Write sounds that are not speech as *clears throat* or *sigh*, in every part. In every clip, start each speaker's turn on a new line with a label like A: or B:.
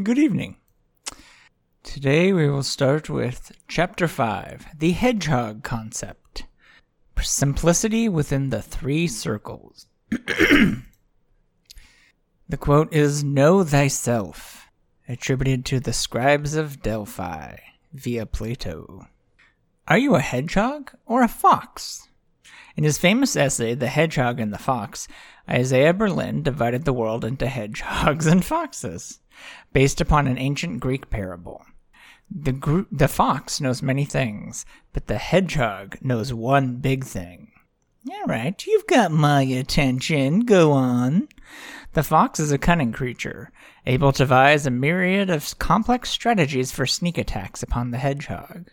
A: Good evening. Today we will start with Chapter 5 The Hedgehog Concept Simplicity within the Three Circles. *clears throat* the quote is Know thyself, attributed to the scribes of Delphi via Plato. Are you a hedgehog or a fox? In his famous essay, The Hedgehog and the Fox, Isaiah Berlin divided the world into hedgehogs and foxes, based upon an ancient Greek parable. The, the fox knows many things, but the hedgehog knows one big thing. All right, you've got my attention. Go on. The fox is a cunning creature, able to devise a myriad of complex strategies for sneak attacks upon the hedgehog.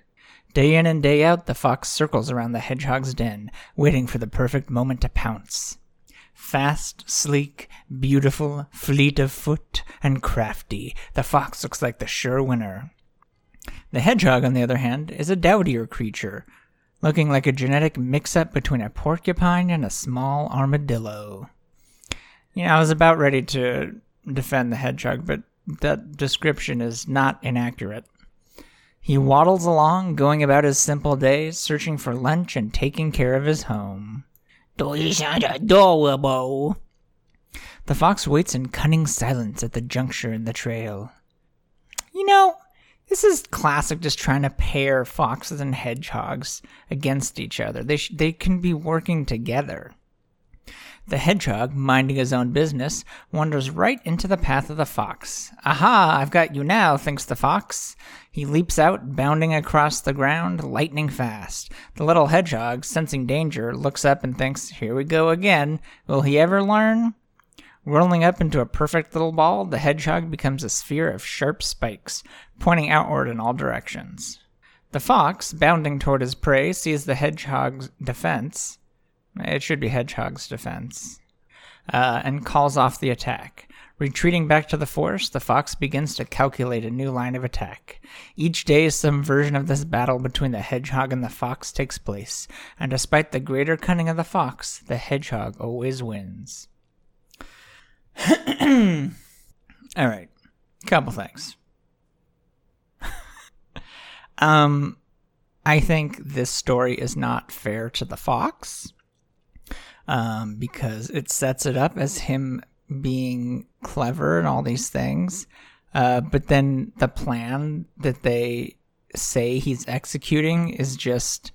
A: Day in and day out, the fox circles around the hedgehog's den, waiting for the perfect moment to pounce. Fast, sleek, beautiful, fleet of foot, and crafty, the fox looks like the sure winner. The hedgehog, on the other hand, is a dowdier creature, looking like a genetic mix up between a porcupine and a small armadillo. You know, I was about ready to defend the hedgehog, but that description is not inaccurate. He waddles along, going about his simple days, searching for lunch and taking care of his home. You sound adorable? The fox waits in cunning silence at the juncture in the trail. You know, this is classic just trying to pair foxes and hedgehogs against each other. They, sh- they can be working together. The hedgehog, minding his own business, wanders right into the path of the fox. Aha, I've got you now, thinks the fox. He leaps out, bounding across the ground, lightning fast. The little hedgehog, sensing danger, looks up and thinks, Here we go again. Will he ever learn? Rolling up into a perfect little ball, the hedgehog becomes a sphere of sharp spikes, pointing outward in all directions. The fox, bounding toward his prey, sees the hedgehog's defense it should be Hedgehog's defense. Uh, and calls off the attack. Retreating back to the forest, the fox begins to calculate a new line of attack. Each day, some version of this battle between the hedgehog and the fox takes place, and despite the greater cunning of the fox, the hedgehog always wins. *clears throat* All right, couple things. *laughs* um, I think this story is not fair to the fox um, because it sets it up as him being clever and all these things. Uh, but then the plan that they say he's executing is just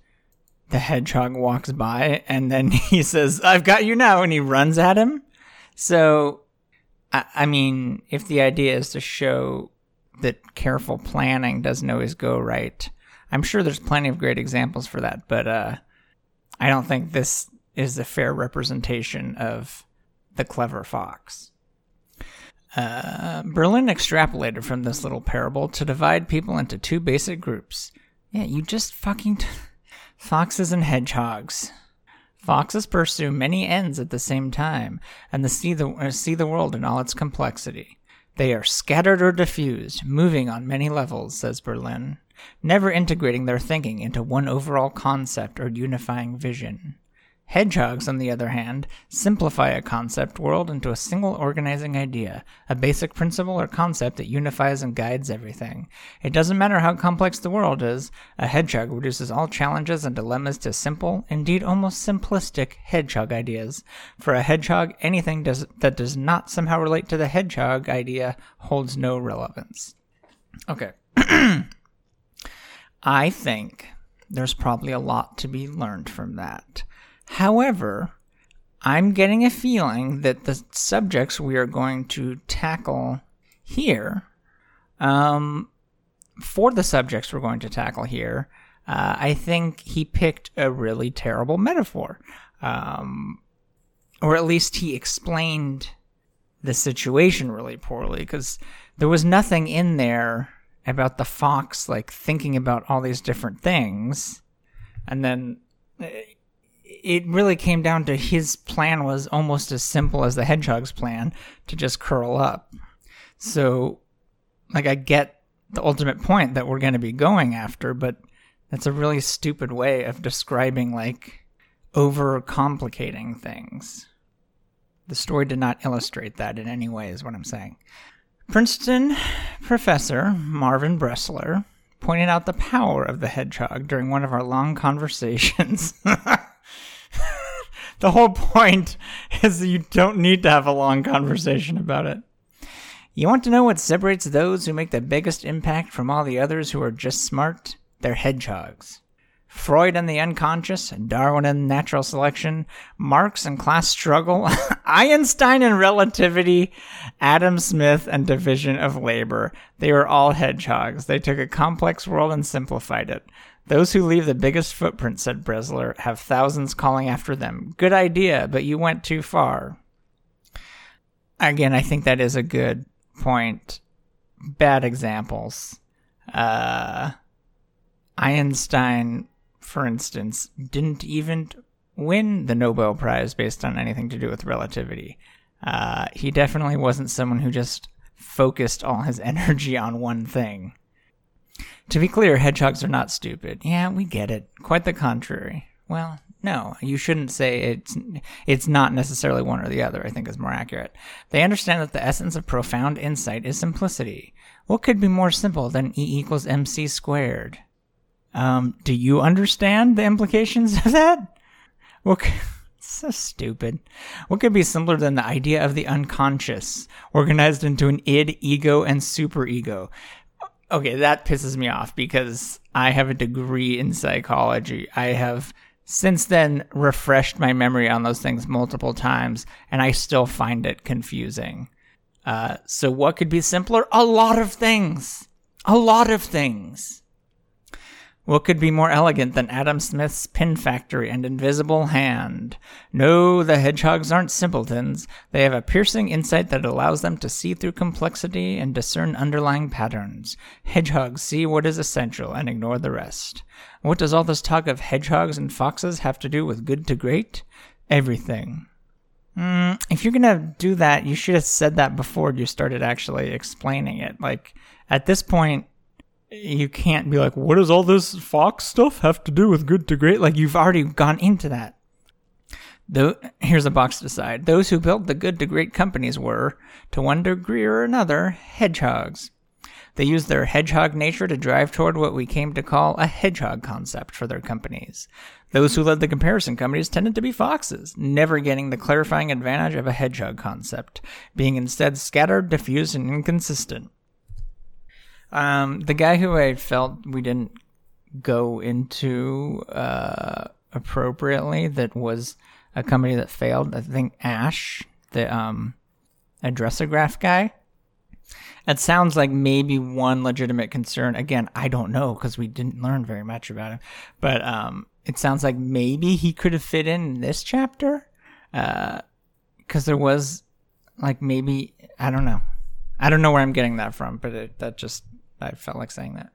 A: the hedgehog walks by and then *laughs* he says, I've got you now, and he runs at him. So, I, I mean, if the idea is to show that careful planning doesn't always go right, I'm sure there's plenty of great examples for that, but uh, I don't think this is a fair representation of the clever fox. Uh, Berlin extrapolated from this little parable to divide people into two basic groups. Yeah, you just fucking t- *laughs* foxes and hedgehogs. Foxes pursue many ends at the same time, and the see the uh, see the world in all its complexity. They are scattered or diffused, moving on many levels, says Berlin, never integrating their thinking into one overall concept or unifying vision. Hedgehogs, on the other hand, simplify a concept world into a single organizing idea, a basic principle or concept that unifies and guides everything. It doesn't matter how complex the world is, a hedgehog reduces all challenges and dilemmas to simple, indeed almost simplistic, hedgehog ideas. For a hedgehog, anything does, that does not somehow relate to the hedgehog idea holds no relevance. Okay. *clears throat* I think there's probably a lot to be learned from that. However, I'm getting a feeling that the subjects we are going to tackle here, um, for the subjects we're going to tackle here, uh, I think he picked a really terrible metaphor. Um, or at least he explained the situation really poorly because there was nothing in there about the fox like thinking about all these different things and then it really came down to his plan was almost as simple as the hedgehog's plan to just curl up. So, like, I get the ultimate point that we're going to be going after, but that's a really stupid way of describing, like, over complicating things. The story did not illustrate that in any way, is what I'm saying. Princeton professor Marvin Bressler pointed out the power of the hedgehog during one of our long conversations. *laughs* the whole point *laughs* is you don't need to have a long conversation about it. You want to know what separates those who make the biggest impact from all the others who are just smart? They're hedgehogs. Freud and the unconscious, Darwin and natural selection, Marx and class struggle, *laughs* Einstein and relativity, Adam Smith and division of labor. They were all hedgehogs. They took a complex world and simplified it. Those who leave the biggest footprint, said Bressler, have thousands calling after them. Good idea, but you went too far. Again, I think that is a good point. Bad examples. Uh, Einstein for instance, didn't even win the Nobel Prize based on anything to do with relativity. Uh, he definitely wasn't someone who just focused all his *laughs* energy on one thing. To be clear, hedgehogs are not stupid. Yeah, we get it. Quite the contrary. Well, no, you shouldn't say it's it's not necessarily one or the other, I think is more accurate. They understand that the essence of profound insight is simplicity. What could be more simple than E equals mc squared? Um, do you understand the implications of that? What? so *laughs* stupid. What could be simpler than the idea of the unconscious, organized into an id, ego, and superego? Okay, that pisses me off because I have a degree in psychology. I have since then refreshed my memory on those things multiple times, and I still find it confusing. Uh, so, what could be simpler? A lot of things. A lot of things. What could be more elegant than Adam Smith's pin factory and invisible hand? No, the hedgehogs aren't simpletons. They have a piercing insight that allows them to see through complexity and discern underlying patterns. Hedgehogs see what is essential and ignore the rest. What does all this talk of hedgehogs and foxes have to do with good to great? Everything. Mm, if you're gonna do that, you should have said that before you started actually explaining it. Like, at this point, you can't be like, what does all this Fox stuff have to do with good to great? Like you've already gone into that. Though here's a box to decide. Those who built the good to great companies were, to one degree or another, hedgehogs. They used their hedgehog nature to drive toward what we came to call a hedgehog concept for their companies. Those who led the comparison companies tended to be foxes, never getting the clarifying advantage of a hedgehog concept, being instead scattered, diffuse, and inconsistent. Um, the guy who I felt we didn't go into uh, appropriately that was a company that failed. I think Ash, the um, Addressograph guy. It sounds like maybe one legitimate concern. Again, I don't know because we didn't learn very much about him. But um, it sounds like maybe he could have fit in this chapter. Because uh, there was, like, maybe, I don't know. I don't know where I'm getting that from, but it, that just I felt like saying that.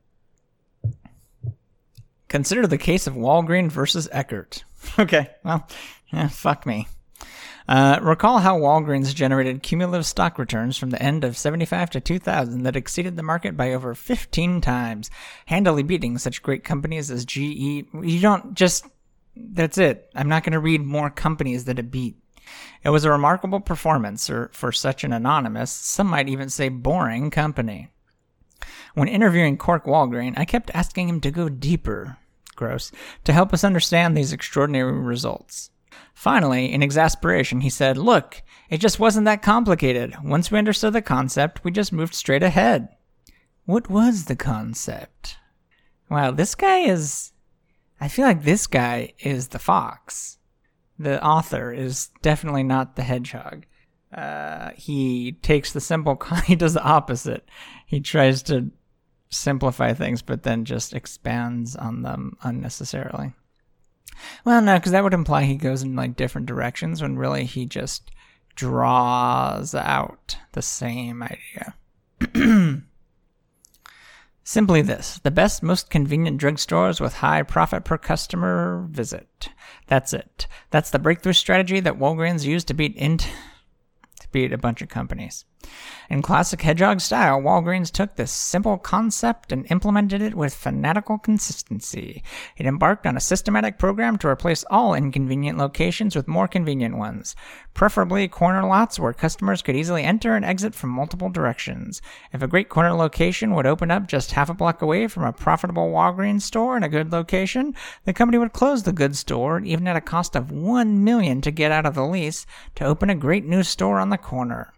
A: Consider the case of Walgreen versus Eckerd. *laughs* okay, well, fuck me. Uh, recall how Walgreens generated cumulative stock returns from the end of 75 to 2000 that exceeded the market by over 15 times, handily beating such great companies as GE. You don't just, that's it. I'm not going to read more companies that it beat. It was a remarkable performance or, for such an anonymous, some might even say boring company. When interviewing Cork Walgreen, I kept asking him to go deeper, gross, to help us understand these extraordinary results. Finally, in exasperation, he said, Look, it just wasn't that complicated. Once we understood the concept, we just moved straight ahead. What was the concept? Wow, this guy is. I feel like this guy is the fox. The author is definitely not the hedgehog. Uh, he takes the simple, *laughs* he does the opposite. He tries to simplify things, but then just expands on them unnecessarily. Well, no, because that would imply he goes in like different directions when really he just draws out the same idea. *clears throat* Simply this the best, most convenient drugstores with high profit per customer visit. That's it. That's the breakthrough strategy that Walgreens used to beat into *laughs* beat a bunch of companies. In classic Hedgehog style, Walgreens took this simple concept and implemented it with fanatical consistency. It embarked on a systematic program to replace all inconvenient locations with more convenient ones, preferably corner lots where customers could easily enter and exit from multiple directions. If a great corner location would open up just half a block away from a profitable Walgreens store in a good location, the company would close the good store, even at a cost of one million to get out of the lease, to open a great new store on the corner.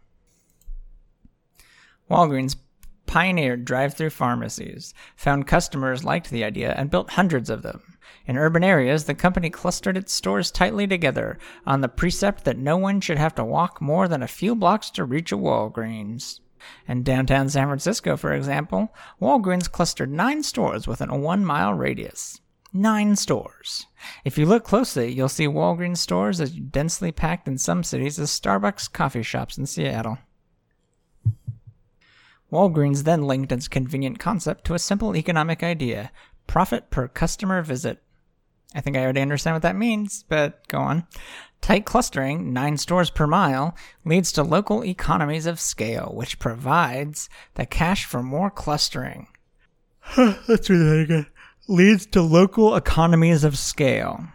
A: Walgreens pioneered drive through pharmacies, found customers liked the idea, and built hundreds of them. In urban areas, the company clustered its stores tightly together on the precept that no one should have to walk more than a few blocks to reach a Walgreens. In downtown San Francisco, for example, Walgreens clustered nine stores within a one mile radius. Nine stores. If you look closely, you'll see Walgreens stores as densely packed in some cities as Starbucks coffee shops in Seattle. Walgreens then linked its convenient concept to a simple economic idea profit per customer visit. I think I already understand what that means, but go on. Tight clustering, nine stores per mile, leads to local economies of scale, which provides the cash for more clustering. *laughs* Let's read that again. Leads to local economies of scale.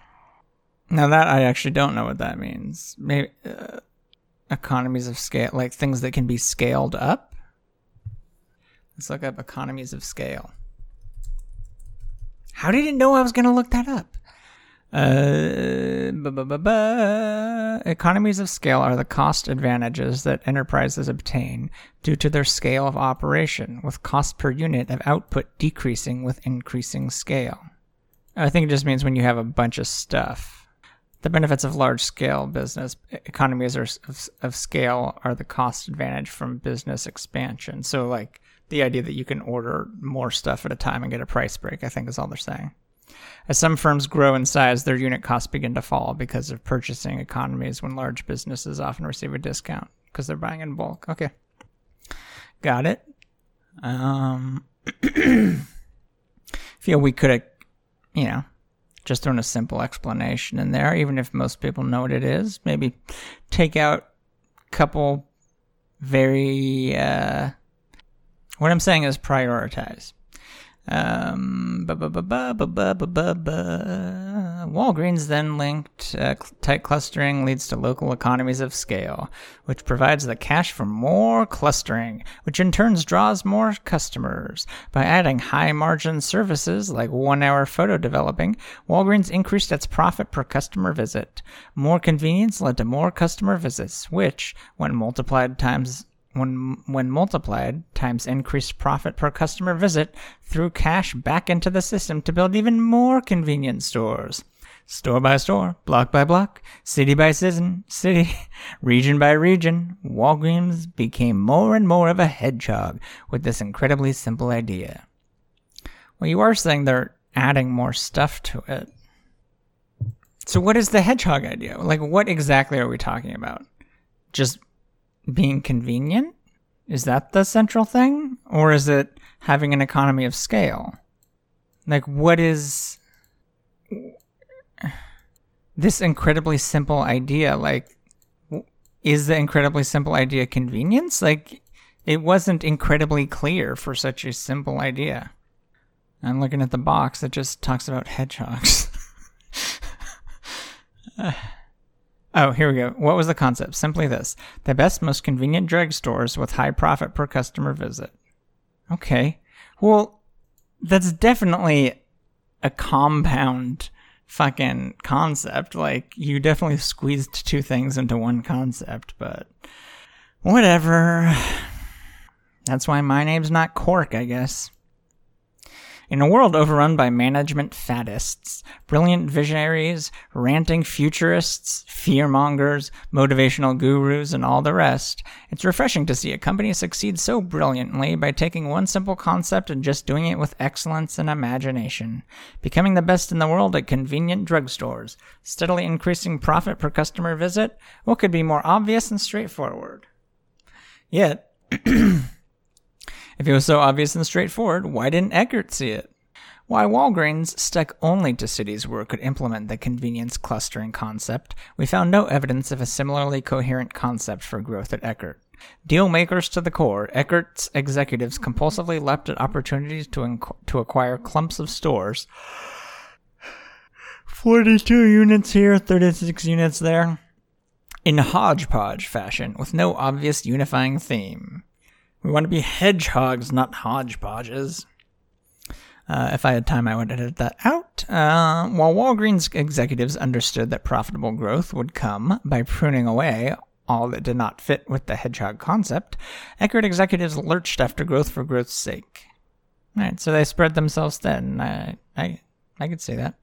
A: Now that I actually don't know what that means. Maybe uh, economies of scale, like things that can be scaled up. Let's look up economies of scale. How did it know I was going to look that up? Uh, Economies of scale are the cost advantages that enterprises obtain due to their scale of operation, with cost per unit of output decreasing with increasing scale. I think it just means when you have a bunch of stuff. The benefits of large scale business economies of, of scale are the cost advantage from business expansion. So, like, the idea that you can order more stuff at a time and get a price break, I think is all they're saying. As some firms grow in size, their unit costs begin to fall because of purchasing economies when large businesses often receive a discount because they're buying in bulk. Okay. Got it. Um, *clears throat* feel we could have, you know, just thrown a simple explanation in there, even if most people know what it is. Maybe take out a couple very uh, what I'm saying is prioritize. Um, Walgreens then linked uh, tight clustering leads to local economies of scale, which provides the cash for more clustering, which in turn draws more customers. By adding high margin services like one hour photo developing, Walgreens increased its profit per customer visit. More convenience led to more customer visits, which, when multiplied times when when multiplied times increased profit per customer visit threw cash back into the system to build even more convenience stores. Store by store, block by block, city by city, city, *laughs* region by region, Walgreens became more and more of a hedgehog with this incredibly simple idea. Well, you are saying they're adding more stuff to it. So, what is the hedgehog idea? Like, what exactly are we talking about? Just being convenient? Is that the central thing? Or is it having an economy of scale? Like, what is this incredibly simple idea? Like, is the incredibly simple idea convenience? Like, it wasn't incredibly clear for such a simple idea. I'm looking at the box that just talks about hedgehogs. *laughs* uh. Oh, here we go. What was the concept? Simply this the best, most convenient drugstores with high profit per customer visit. Okay. Well, that's definitely a compound fucking concept. Like, you definitely squeezed two things into one concept, but whatever. *sighs* That's why my name's not Cork, I guess. In a world overrun by management faddists, brilliant visionaries, ranting futurists, fearmongers, motivational gurus, and all the rest, it's refreshing to see a company succeed so brilliantly by taking one simple concept and just doing it with excellence and imagination, becoming the best in the world at convenient drugstores, steadily increasing profit per customer visit. What could be more obvious and straightforward? Yet, *clears throat* If it was so obvious and straightforward, why didn't Eckerd see it? Why Walgreens stuck only to cities where it could implement the convenience clustering concept, we found no evidence of a similarly coherent concept for growth at Eckerd. Deal makers to the core, Eckerd's executives compulsively leapt at opportunities to, inc- to acquire clumps of stores. 42 units here, 36 units there. In hodgepodge fashion, with no obvious unifying theme. We want to be hedgehogs, not hodgepodges. Uh, if I had time, I would edit that out. Uh, while Walgreens executives understood that profitable growth would come by pruning away all that did not fit with the hedgehog concept, Eckerd executives lurched after growth for growth's sake. All right, so they spread themselves thin. I, I, I could see that.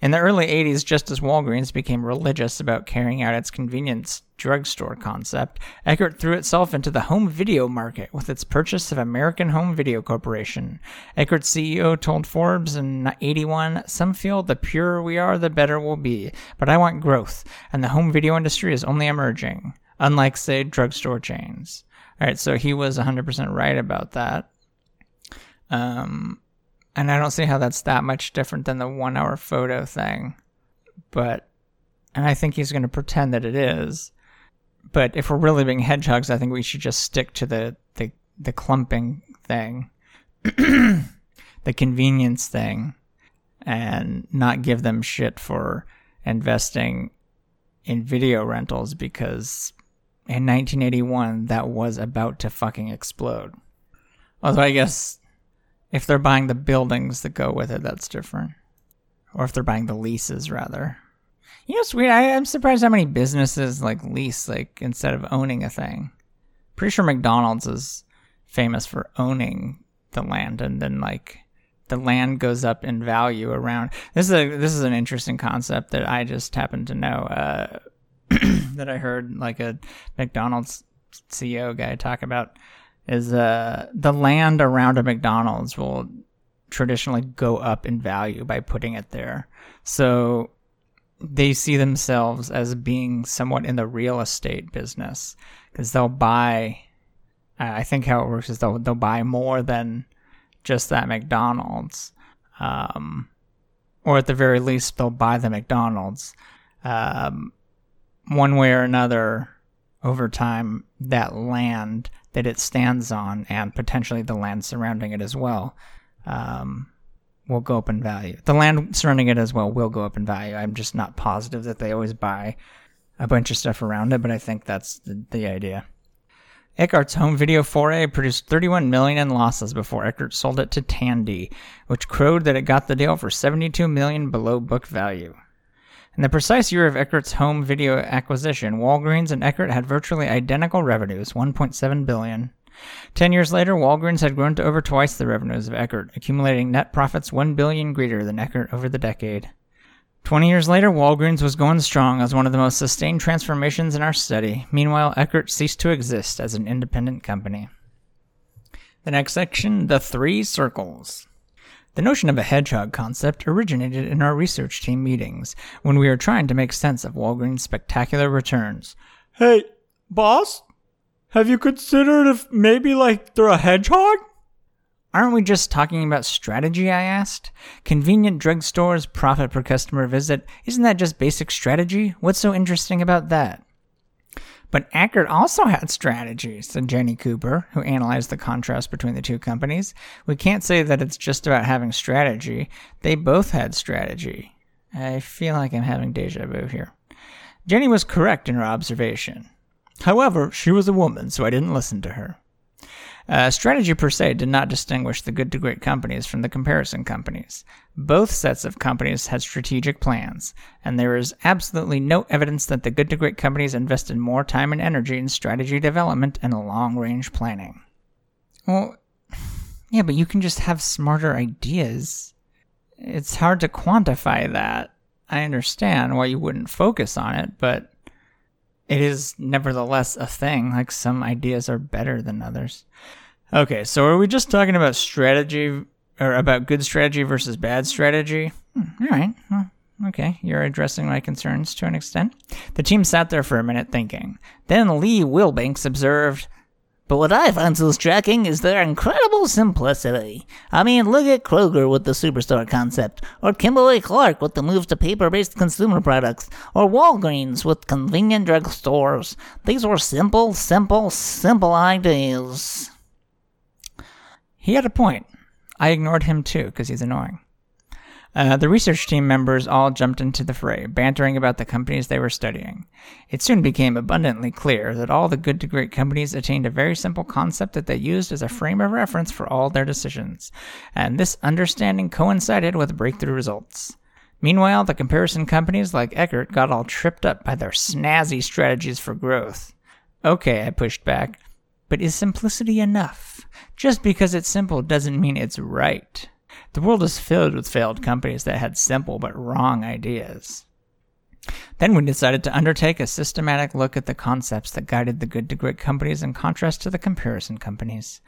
A: In the early 80s, just as Walgreens became religious about carrying out its convenience drugstore concept, Eckerd threw itself into the home video market with its purchase of American Home Video Corporation. Eckerd's CEO told Forbes in 81, Some feel the purer we are, the better we'll be, but I want growth, and the home video industry is only emerging, unlike, say, drugstore chains. All right, so he was 100% right about that. Um, and I don't see how that's that much different than the one hour photo thing. But, and I think he's going to pretend that it is. But if we're really being hedgehogs, I think we should just stick to the, the, the clumping thing, *clears throat* the convenience thing, and not give them shit for investing in video rentals because in 1981 that was about to fucking explode. Although I guess if they're buying the buildings that go with it, that's different. Or if they're buying the leases, rather. You know, it's weird. I, am surprised how many businesses like lease, like instead of owning a thing. Pretty sure McDonald's is famous for owning the land, and then like the land goes up in value around. This is a this is an interesting concept that I just happen to know. Uh, *clears throat* that I heard like a McDonald's CEO guy talk about is uh, the land around a McDonald's will traditionally go up in value by putting it there. So they see themselves as being somewhat in the real estate business because they'll buy. I think how it works is they'll they'll buy more than just that McDonald's, um, or at the very least they'll buy the McDonald's. Um, one way or another, over time, that land that it stands on and potentially the land surrounding it as well um, will go up in value. The land surrounding it as well will go up in value. I'm just not positive that they always buy a bunch of stuff around it, but I think that's the, the idea. Eckerd's home video foray produced 31 million in losses before Eckerd sold it to Tandy, which crowed that it got the deal for 72 million below book value. In the precise year of Eckerd's home video acquisition, Walgreens and Eckerd had virtually identical revenues, 1.7 billion. Ten years later, Walgreens had grown to over twice the revenues of Eckerd, accumulating net profits 1 billion greater than Eckerd over the decade. Twenty years later, Walgreens was going strong as one of the most sustained transformations in our study. Meanwhile, Eckerd ceased to exist as an independent company. The next section, the three circles. The notion of a hedgehog concept originated in our research team meetings when we were trying to make sense of Walgreens' spectacular returns.
B: Hey, boss, have you considered if maybe like they're a hedgehog?
A: Aren't we just talking about strategy? I asked. Convenient drugstores, profit per customer visit, isn't that just basic strategy? What's so interesting about that? But Eckerd also had strategy, said Jenny Cooper, who analyzed the contrast between the two companies. We can't say that it's just about having strategy. They both had strategy. I feel like I'm having deja vu here. Jenny was correct in her observation. However, she was a woman, so I didn't listen to her. Uh, strategy per se did not distinguish the good to great companies from the comparison companies. Both sets of companies had strategic plans, and there is absolutely no evidence that the good to great companies invested more time and energy in strategy development and long range planning. Well, yeah, but you can just have smarter ideas. It's hard to quantify that. I understand why you wouldn't focus on it, but it is nevertheless a thing. Like some ideas are better than others. Okay, so are we just talking about strategy or about good strategy versus bad strategy? Hmm, all right. Well, okay, you're addressing my concerns to an extent. The team sat there for a minute thinking. Then Lee Wilbanks observed,
C: But what I find so striking is their incredible simplicity. I mean, look at Kroger with the Superstore concept, or Kimberly Clark with the move to paper based consumer products, or Walgreens with convenient drug stores. These were simple, simple, simple ideas.
A: He had a point. I ignored him too, because he's annoying. Uh, the research team members all jumped into the fray, bantering about the companies they were studying. It soon became abundantly clear that all the good to great companies attained a very simple concept that they used as a frame of reference for all their decisions, and this understanding coincided with breakthrough results. Meanwhile, the comparison companies like Eckerd got all tripped up by their snazzy strategies for growth. Okay, I pushed back, but is simplicity enough? Just because it's simple doesn't mean it's right. The world is filled with failed companies that had simple but wrong ideas. Then we decided to undertake a systematic look at the concepts that guided the good to great companies in contrast to the comparison companies.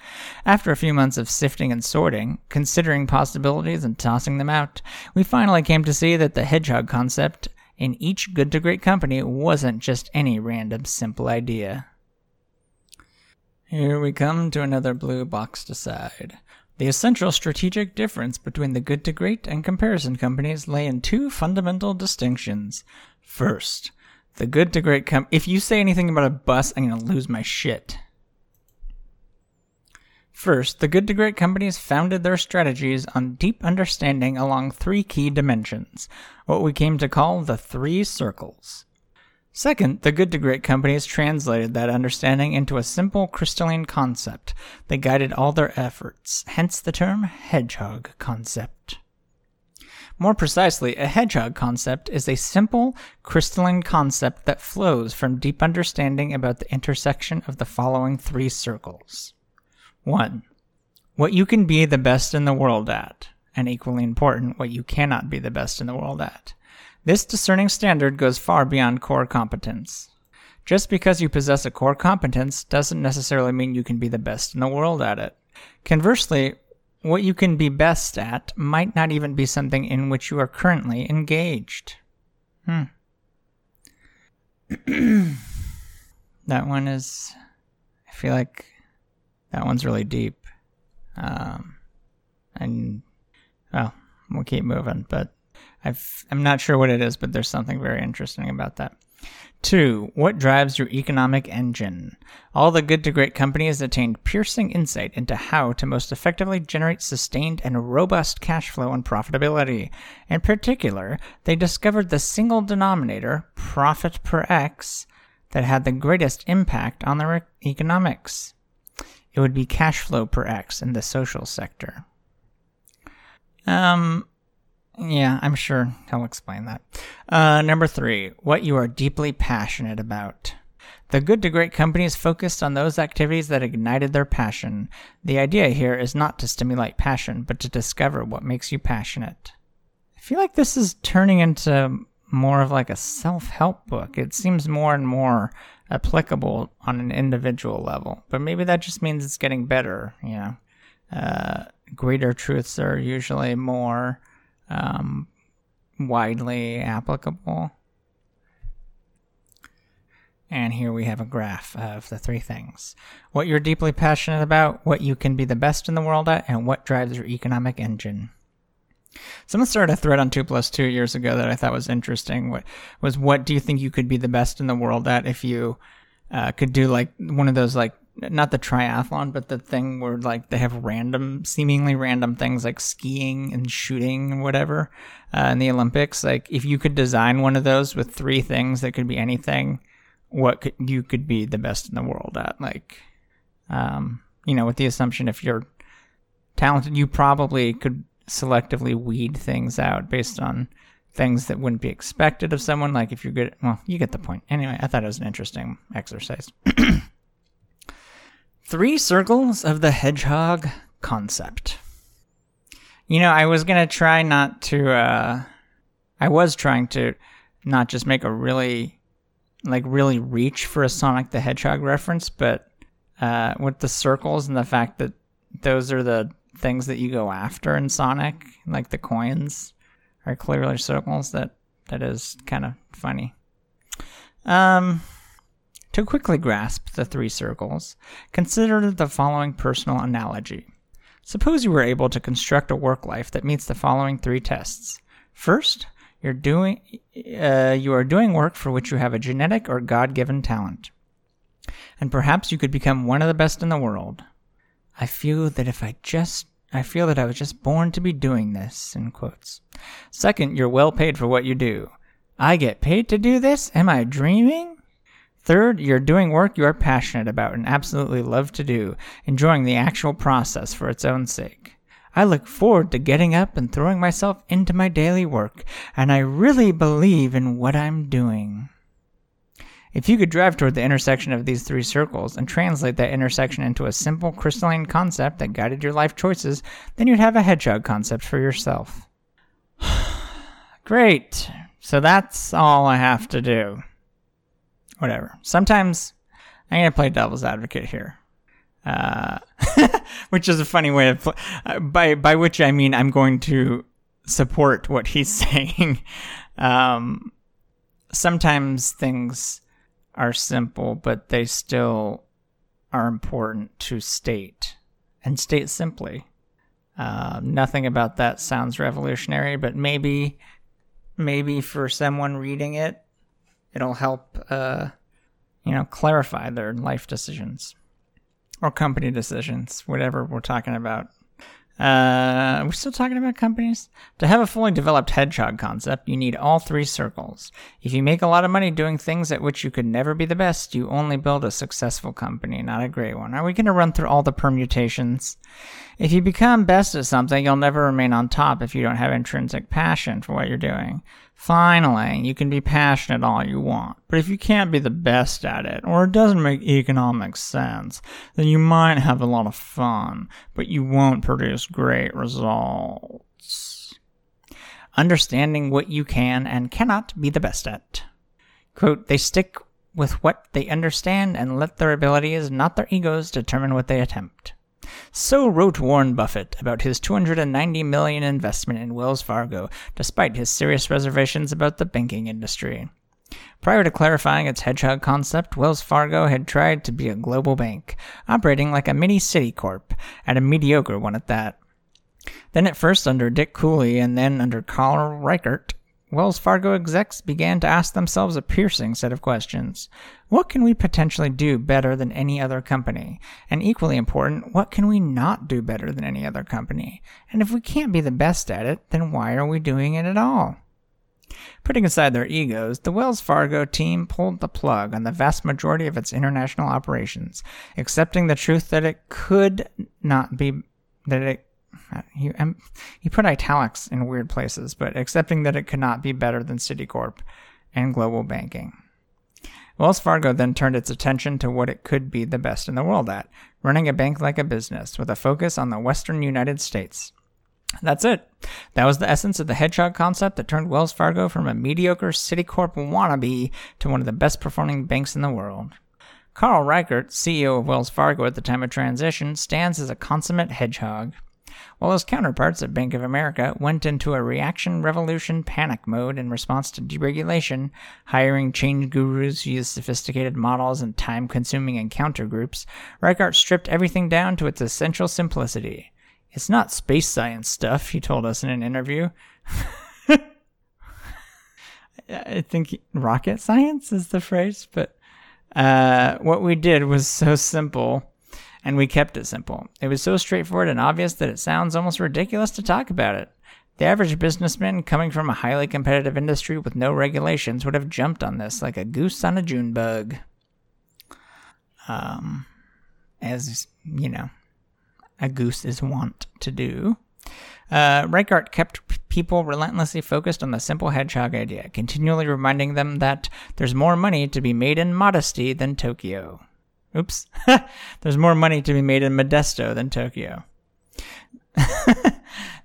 A: After a few months of sifting and sorting, considering possibilities and tossing them out, we finally came to see that the hedgehog concept in each good to great company wasn't just any random simple idea. Here we come to another blue box decide. The essential strategic difference between the good to great and comparison companies lay in two fundamental distinctions. First, the good to great com- if you say anything about a bus, I'm going to lose my shit. First, the good to great companies founded their strategies on deep understanding along three key dimensions, what we came to call the three circles. Second, the good to great companies translated that understanding into a simple crystalline concept that guided all their efforts, hence the term hedgehog concept. More precisely, a hedgehog concept is a simple, crystalline concept that flows from deep understanding about the intersection of the following three circles. 1. What you can be the best in the world at, and equally important, what you cannot be the best in the world at. This discerning standard goes far beyond core competence. Just because you possess a core competence doesn't necessarily mean you can be the best in the world at it. Conversely, what you can be best at might not even be something in which you are currently engaged. Hmm. *clears throat* that one is. I feel like that one's really deep. Um, and, well, we'll keep moving, but I've, I'm not sure what it is, but there's something very interesting about that. Two, what drives your economic engine? All the good to great companies attained piercing insight into how to most effectively generate sustained and robust cash flow and profitability. In particular, they discovered the single denominator, profit per X, that had the greatest impact on their economics. It would be cash flow per X in the social sector. Um, yeah, I'm sure he'll explain that. Uh, number three, what you are deeply passionate about. The good to great companies focused on those activities that ignited their passion. The idea here is not to stimulate passion, but to discover what makes you passionate. I feel like this is turning into more of like a self help book. It seems more and more applicable on an individual level, but maybe that just means it's getting better, you know. Uh, greater truths are usually more um, widely applicable. And here we have a graph of the three things what you're deeply passionate about, what you can be the best in the world at, and what drives your economic engine. Someone started a thread on 2 plus 2 years ago that I thought was interesting. What was what do you think you could be the best in the world at if you uh, could do like one of those like not the triathlon, but the thing where like they have random, seemingly random things like skiing and shooting and whatever uh, in the Olympics. Like if you could design one of those with three things that could be anything, what could you could be the best in the world at? Like, um, you know, with the assumption if you're talented, you probably could selectively weed things out based on things that wouldn't be expected of someone. Like if you're good, well, you get the point. Anyway, I thought it was an interesting exercise. *clears throat* Three circles of the hedgehog concept. You know, I was gonna try not to, uh, I was trying to not just make a really, like, really reach for a Sonic the Hedgehog reference, but uh, with the circles and the fact that those are the things that you go after in Sonic, like the coins are clearly circles, that that is kind of funny. Um, To quickly grasp the three circles, consider the following personal analogy. Suppose you were able to construct a work life that meets the following three tests. First, you're doing, uh, you are doing work for which you have a genetic or God given talent. And perhaps you could become one of the best in the world. I feel that if I just, I feel that I was just born to be doing this, in quotes. Second, you're well paid for what you do. I get paid to do this? Am I dreaming? Third, you're doing work you are passionate about and absolutely love to do, enjoying the actual process for its own sake. I look forward to getting up and throwing myself into my daily work, and I really believe in what I'm doing. If you could drive toward the intersection of these three circles and translate that intersection into a simple crystalline concept that guided your life choices, then you'd have a hedgehog concept for yourself. *sighs* Great. So that's all I have to do whatever. Sometimes I'm gonna play devil's advocate here, uh, *laughs* which is a funny way of pl- uh, by by which I mean I'm going to support what he's *laughs* saying. um, sometimes things are simple, but they still are important to state and state simply. Uh, nothing about that sounds revolutionary, but maybe, maybe for someone reading it, it'll help uh, you know clarify their life decisions or company decisions whatever we're talking about uh, are we still talking about companies? To have a fully developed hedgehog concept, you need all three circles. If you make a lot of money doing things at which you could never be the best, you only build a successful company, not a great one. Are we going to run through all the permutations? If you become best at something, you'll never remain on top if you don't have intrinsic passion for what you're doing. Finally, you can be passionate all you want, but if you can't be the best at it, or it doesn't make economic sense, then you might have a lot of fun, but you won't produce great results. Understanding what you can and cannot be the best at. Quote, they stick with what they understand and let their abilities, not their egos, determine what they attempt. So wrote Warren Buffett about his 290 million investment in Wells Fargo, despite his serious reservations about the banking industry. Prior to clarifying its hedgehog concept, Wells Fargo had tried to be a global bank, operating like a mini Citicorp, and a mediocre one at that. Then at first under Dick Cooley and then under Carl Reichardt, Wells Fargo execs began to ask themselves a piercing set of questions. What can we potentially do better than any other company? And equally important, what can we not do better than any other company? And if we can't be the best at it, then why are we doing it at all? Putting aside their egos, the Wells Fargo team pulled the plug on the vast majority of its international operations, accepting the truth that it could not be that it he, um, he put italics in weird places, but accepting that it could not be better than Citicorp and global banking. Wells Fargo then turned its attention to what it could be the best in the world at, running a bank like a business with a focus on the western United States. That's it. That was the essence of the hedgehog concept that turned Wells Fargo from a mediocre Citicorp wannabe to one of the best performing banks in the world. Carl Reichardt, CEO of Wells Fargo at the time of transition, stands as a consummate hedgehog while his counterparts at Bank of America went into a reaction revolution panic mode in response to deregulation, hiring change gurus who used sophisticated models and time consuming encounter groups, Reichardt stripped everything down to its essential simplicity. It's not space science stuff, he told us in an interview. *laughs* I think rocket science is the phrase, but uh, what we did was so simple and we kept it simple. It was so straightforward and obvious that it sounds almost ridiculous to talk about it. The average businessman coming from a highly competitive industry with no regulations would have jumped on this like a goose on a June bug. Um, as you know, a goose is wont to do. Uh, kept people relentlessly focused on the simple hedgehog idea, continually reminding them that there's more money to be made in modesty than Tokyo. Oops. *laughs* There's more money to be made in Modesto than Tokyo. *laughs*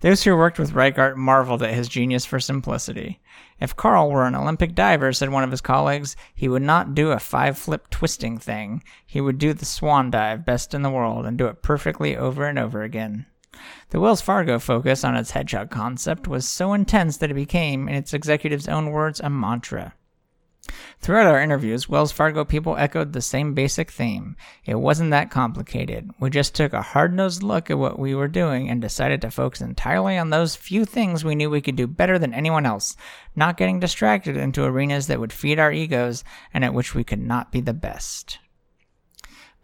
A: Those who worked with Reichardt marveled at his genius for simplicity. If Carl were an Olympic diver, said one of his colleagues, he would not do a five flip twisting thing. He would do the swan dive best in the world and do it perfectly over and over again. The Wells Fargo focus on its hedgehog concept was so intense that it became, in its executives' own words, a mantra. Throughout our interviews, Wells Fargo people echoed the same basic theme. It wasn't that complicated. We just took a hard nosed look at what we were doing and decided to focus entirely on those few things we knew we could do better than anyone else, not getting distracted into arenas that would feed our egos and at which we could not be the best.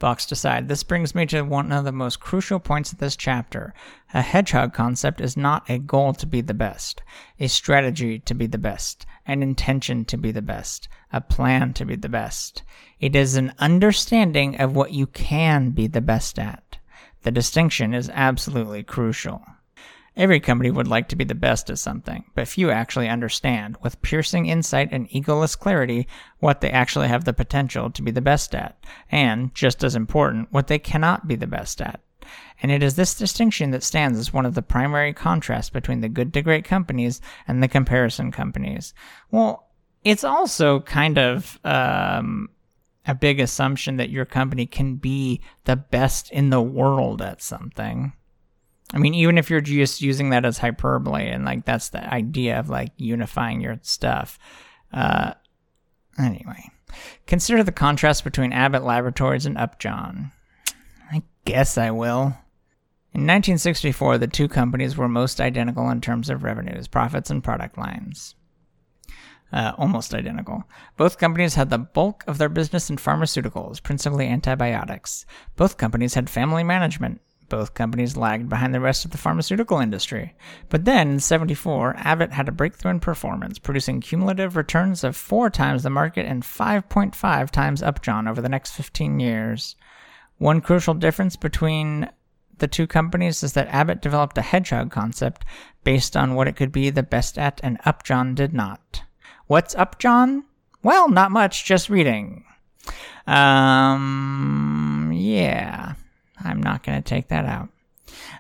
A: Boxed aside, this brings me to one of the most crucial points of this chapter. A hedgehog concept is not a goal to be the best, a strategy to be the best, an intention to be the best, a plan to be the best. It is an understanding of what you can be the best at. The distinction is absolutely crucial. Every company would like to be the best at something, but few actually understand, with piercing insight and egoless clarity, what they actually have the potential to be the best at, and, just as important, what they cannot be the best at. And it is this distinction that stands as one of the primary contrasts between the good to great companies and the comparison companies. Well, it's also kind of um, a big assumption that your company can be the best in the world at something. I mean, even if you're just using that as hyperbole and like that's the idea of like unifying your stuff. Uh, anyway, consider the contrast between Abbott Laboratories and Upjohn. I guess I will. In 1964, the two companies were most identical in terms of revenues, profits, and product lines. Uh, almost identical. Both companies had the bulk of their business in pharmaceuticals, principally antibiotics. Both companies had family management, both companies lagged behind the rest of the pharmaceutical industry. But then, in 74, Abbott had a breakthrough in performance, producing cumulative returns of four times the market and 5.5 times Upjohn over the next 15 years. One crucial difference between the two companies is that Abbott developed a hedgehog concept based on what it could be the best at, and Upjohn did not. What's Upjohn? Well, not much, just reading. Um, yeah. I'm not going to take that out.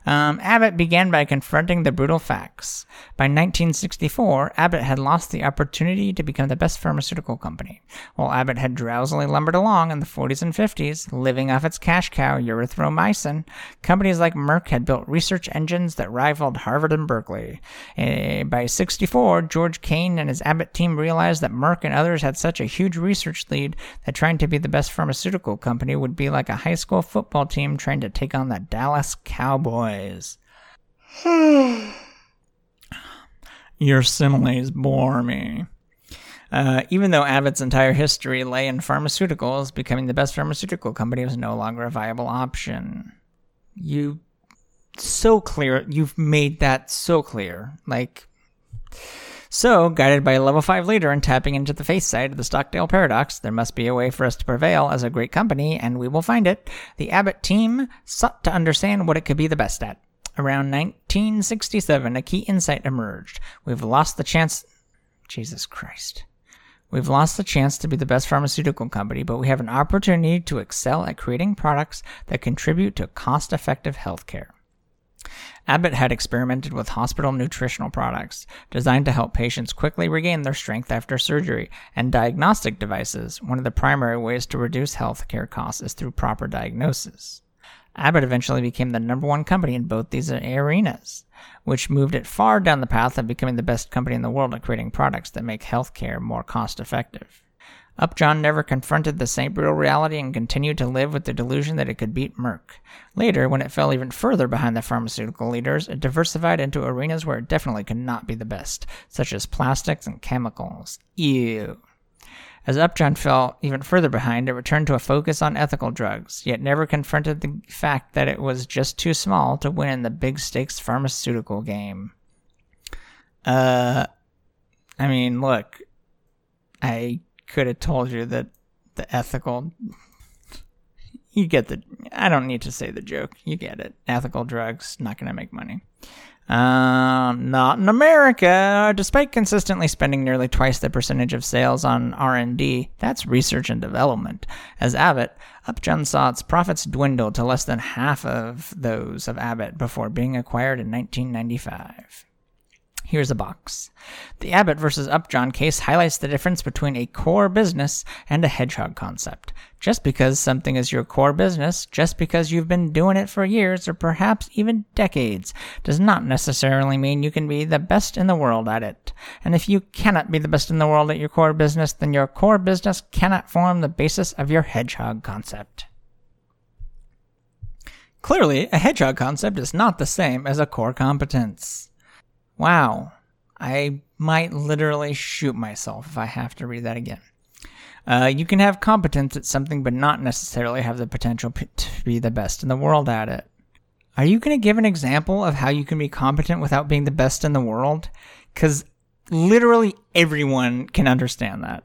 A: Um, Abbott began by confronting the brutal facts. By 1964, Abbott had lost the opportunity to become the best pharmaceutical company. While Abbott had drowsily lumbered along in the 40s and 50s, living off its cash cow, erythromycin, companies like Merck had built research engines that rivaled Harvard and Berkeley. Uh, by 64, George Cain and his Abbott team realized that Merck and others had such a huge research lead that trying to be the best pharmaceutical company would be like a high school football team trying to take on the Dallas Cowboys. *sighs* Your similes bore me. Uh, even though Abbott's entire history lay in pharmaceuticals, becoming the best pharmaceutical company was no longer a viable option. You so clear. You've made that so clear. Like, so, guided by a level 5 leader and tapping into the face side of the Stockdale paradox, there must be a way for us to prevail as a great company, and we will find it. The Abbott team sought to understand what it could be the best at. Around 1967, a key insight emerged. We've lost the chance. Jesus Christ. We've lost the chance to be the best pharmaceutical company, but we have an opportunity to excel at creating products that contribute to cost effective healthcare. Abbott had experimented with hospital nutritional products designed to help patients quickly regain their strength after surgery, and diagnostic devices. One of the primary ways to reduce healthcare costs is through proper diagnosis. Abbott eventually became the number one company in both these arenas, which moved it far down the path of becoming the best company in the world at creating products that make healthcare more cost effective. Upjohn never confronted the same brutal reality and continued to live with the delusion that it could beat Merck. Later, when it fell even further behind the pharmaceutical leaders, it diversified into arenas where it definitely could not be the best, such as plastics and chemicals. Ew. As Upjohn fell even further behind, it returned to a focus on ethical drugs, yet never confronted the fact that it was just too small to win in the big stakes pharmaceutical game. Uh, I mean, look, I could have told you that the ethical. You get the. I don't need to say the joke. You get it. Ethical drugs not going to make money. Um, not in America. Despite consistently spending nearly twice the percentage of sales on R&D, that's research and development. As Abbott, Upjohn saw its profits dwindle to less than half of those of Abbott before being acquired in 1995. Here's a box. The Abbott versus Upjohn case highlights the difference between a core business and a hedgehog concept. Just because something is your core business, just because you've been doing it for years or perhaps even decades, does not necessarily mean you can be the best in the world at it. And if you cannot be the best in the world at your core business, then your core business cannot form the basis of your hedgehog concept. Clearly, a hedgehog concept is not the same as a core competence. Wow. I might literally shoot myself if I have to read that again. Uh, you can have competence at something, but not necessarily have the potential p- to be the best in the world at it. Are you going to give an example of how you can be competent without being the best in the world? Because literally everyone can understand that.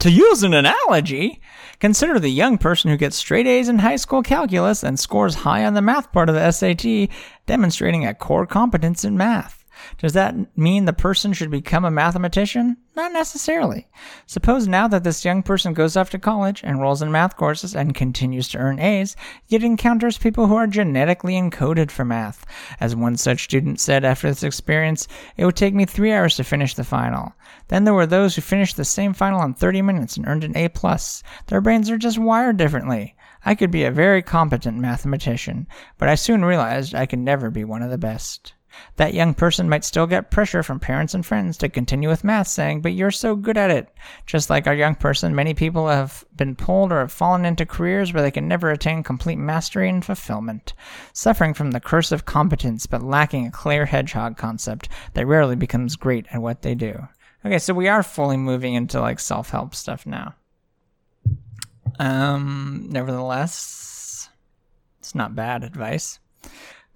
A: To use an analogy, consider the young person who gets straight A's in high school calculus and scores high on the math part of the SAT, demonstrating a core competence in math. Does that mean the person should become a mathematician? Not necessarily. Suppose now that this young person goes off to college, enrolls in math courses, and continues to earn A's, yet encounters people who are genetically encoded for math. As one such student said after this experience, it would take me three hours to finish the final. Then there were those who finished the same final in 30 minutes and earned an A+. plus. Their brains are just wired differently. I could be a very competent mathematician, but I soon realized I could never be one of the best. That young person might still get pressure from parents and friends to continue with math, saying, But you're so good at it. Just like our young person, many people have been pulled or have fallen into careers where they can never attain complete mastery and fulfillment, suffering from the curse of competence but lacking a clear hedgehog concept that rarely becomes great at what they do. Okay, so we are fully moving into like self help stuff now. Um, nevertheless, it's not bad advice.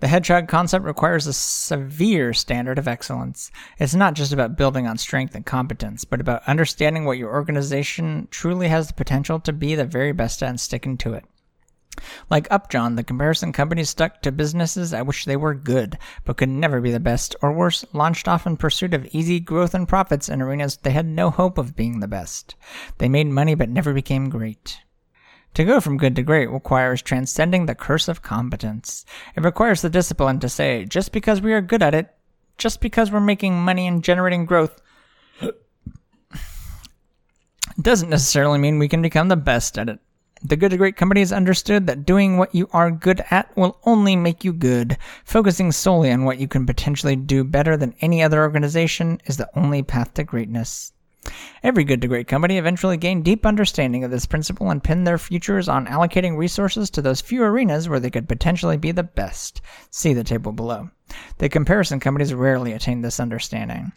A: The hedgehog concept requires a severe standard of excellence. It's not just about building on strength and competence, but about understanding what your organization truly has the potential to be the very best at and sticking to it. Like Upjohn, the comparison companies stuck to businesses at which they were good, but could never be the best, or worse, launched off in pursuit of easy growth and profits in arenas they had no hope of being the best. They made money but never became great. To go from good to great requires transcending the curse of competence. It requires the discipline to say, just because we are good at it, just because we're making money and generating growth, doesn't necessarily mean we can become the best at it. The good to great companies understood that doing what you are good at will only make you good. Focusing solely on what you can potentially do better than any other organization is the only path to greatness. Every good to great company eventually gained deep understanding of this principle and pinned their futures on allocating resources to those few arenas where they could potentially be the best. See the table below. The comparison companies rarely attain this understanding.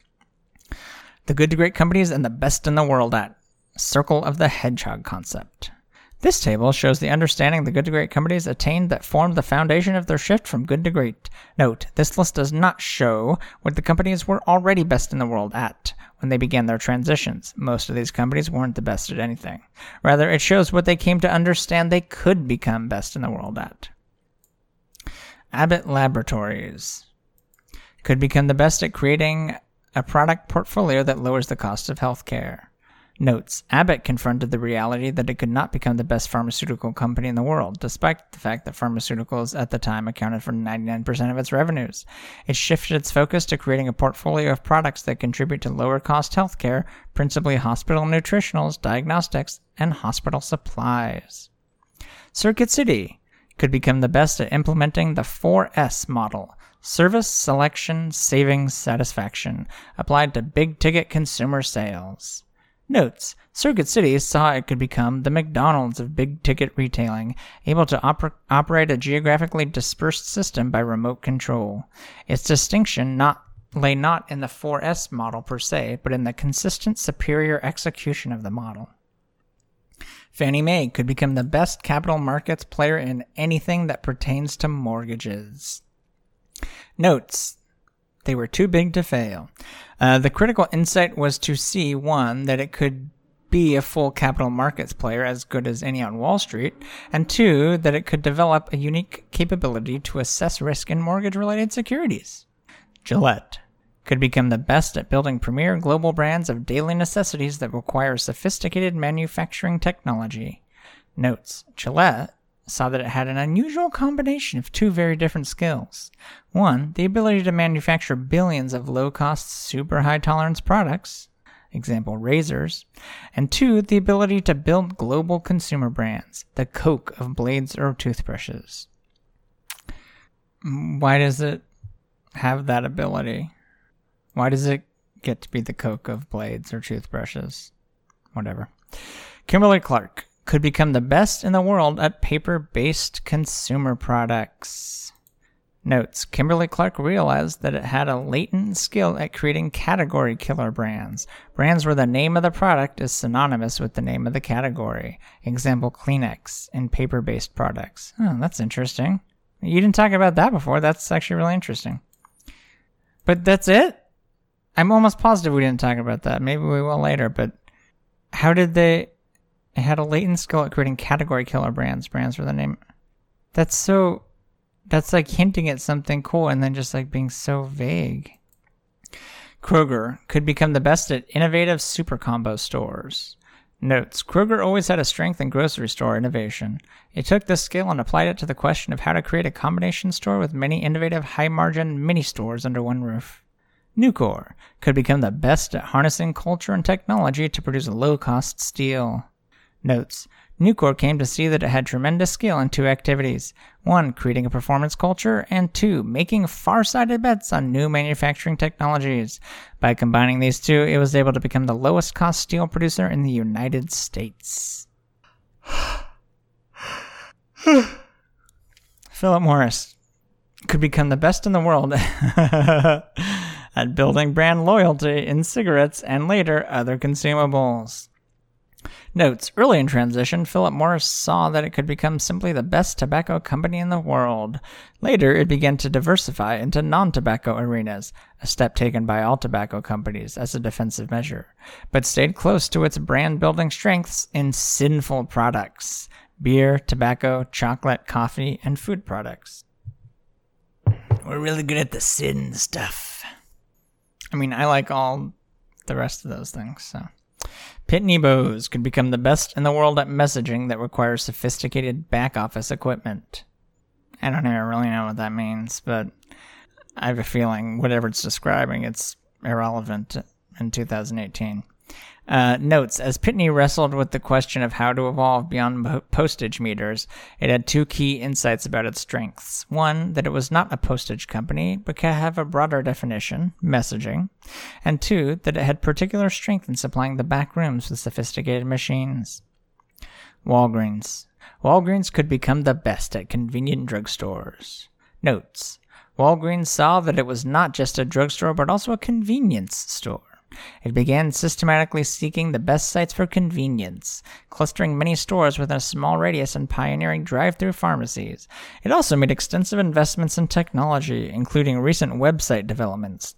A: The good to great companies and the best in the world at Circle of the Hedgehog concept. This table shows the understanding the good to great companies attained that formed the foundation of their shift from good to great. Note, this list does not show what the companies were already best in the world at when they began their transitions. Most of these companies weren't the best at anything. Rather, it shows what they came to understand they could become best in the world at. Abbott Laboratories could become the best at creating a product portfolio that lowers the cost of healthcare. Notes Abbott confronted the reality that it could not become the best pharmaceutical company in the world, despite the fact that pharmaceuticals at the time accounted for 99% of its revenues. It shifted its focus to creating a portfolio of products that contribute to lower cost healthcare, principally hospital nutritionals, diagnostics, and hospital supplies. Circuit City could become the best at implementing the 4S model service, selection, savings, satisfaction applied to big ticket consumer sales. Notes Circuit City saw it could become the McDonald's of big ticket retailing, able to oper- operate a geographically dispersed system by remote control. Its distinction not lay not in the 4S model per se, but in the consistent superior execution of the model. Fannie Mae could become the best capital markets player in anything that pertains to mortgages. Notes they were too big to fail. Uh, the critical insight was to see one, that it could be a full capital markets player as good as any on Wall Street, and two, that it could develop a unique capability to assess risk in mortgage related securities. Gillette could become the best at building premier global brands of daily necessities that require sophisticated manufacturing technology. Notes Gillette saw that it had an unusual combination of two very different skills. One, the ability to manufacture billions of low cost, super high tolerance products, example, razors, and two, the ability to build global consumer brands, the Coke of blades or toothbrushes. Mm, why does it have that ability? Why does it get to be the Coke of blades or toothbrushes? Whatever. Kimberly Clark could become the best in the world at paper based consumer products. Notes Kimberly Clark realized that it had a latent skill at creating category killer brands, brands where the name of the product is synonymous with the name of the category. Example Kleenex in paper based products. Oh, that's interesting. You didn't talk about that before. That's actually really interesting. But that's it? I'm almost positive we didn't talk about that. Maybe we will later, but how did they it had a latent skill at creating category killer brands, brands for the name. That's so that's like hinting at something cool and then just like being so vague. Kroger could become the best at innovative super combo stores. Notes Kroger always had a strength in grocery store innovation. It took this skill and applied it to the question of how to create a combination store with many innovative high margin mini stores under one roof. Nucor could become the best at harnessing culture and technology to produce low cost steel. Notes Nucor came to see that it had tremendous skill in two activities one, creating a performance culture, and two, making far sighted bets on new manufacturing technologies. By combining these two, it was able to become the lowest cost steel producer in the United States. *sighs* Philip Morris could become the best in the world *laughs* at building brand loyalty in cigarettes and later other consumables. Notes Early in transition, Philip Morris saw that it could become simply the best tobacco company in the world. Later, it began to diversify into non tobacco arenas, a step taken by all tobacco companies as a defensive measure, but stayed close to its brand building strengths in sinful products beer, tobacco, chocolate, coffee, and food products. We're really good at the sin stuff. I mean, I like all the rest of those things, so. Pitney Bowes could become the best in the world at messaging that requires sophisticated back office equipment. I don't even really know what that means, but I have a feeling whatever it's describing, it's irrelevant in 2018. Uh, notes As Pitney wrestled with the question of how to evolve beyond postage meters, it had two key insights about its strengths. One, that it was not a postage company, but could have a broader definition, messaging. And two, that it had particular strength in supplying the back rooms with sophisticated machines. Walgreens. Walgreens could become the best at convenient drugstores. Notes Walgreens saw that it was not just a drugstore, but also a convenience store. It began systematically seeking the best sites for convenience, clustering many stores within a small radius and pioneering drive through pharmacies. It also made extensive investments in technology, including recent website developments,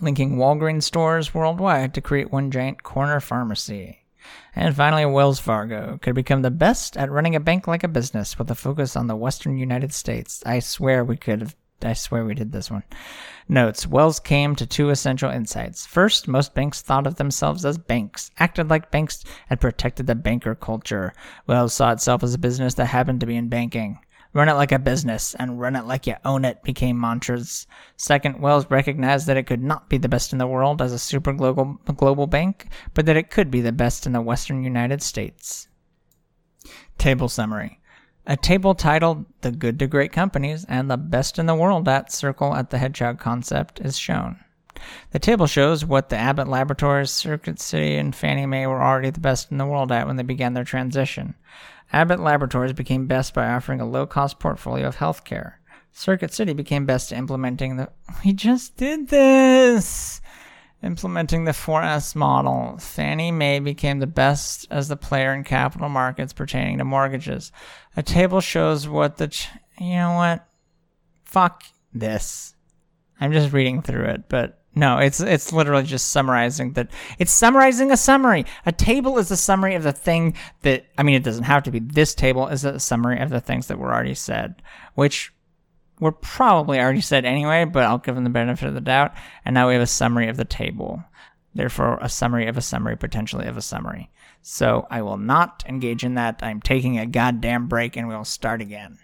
A: linking Walgreens stores worldwide to create one giant corner pharmacy. And finally, Wells Fargo could become the best at running a bank like a business with a focus on the western United States. I swear we could have I swear we did this one. Notes Wells came to two essential insights. First, most banks thought of themselves as banks, acted like banks, and protected the banker culture. Wells saw itself as a business that happened to be in banking. Run it like a business and run it like you own it became mantras. Second, Wells recognized that it could not be the best in the world as a super global, global bank, but that it could be the best in the western United States. Table summary. A table titled The Good to Great Companies and the Best in the World at Circle at the Hedgehog concept is shown. The table shows what the Abbott Laboratories, Circuit City, and Fannie Mae were already the best in the world at when they began their transition. Abbott Laboratories became best by offering a low cost portfolio of healthcare. Circuit City became best at implementing the. *laughs* We just did this! Implementing the 4S model, Fannie Mae became the best as the player in capital markets pertaining to mortgages. A table shows what the. Ch- you know what? Fuck this. I'm just reading through it, but no, it's it's literally just summarizing that. It's summarizing a summary. A table is a summary of the thing that. I mean, it doesn't have to be. This table is a summary of the things that were already said, which were probably already said anyway, but I'll give them the benefit of the doubt. And now we have a summary of the table. therefore a summary of a summary, potentially of a summary. So I will not engage in that. I'm taking a goddamn break and we'll start again.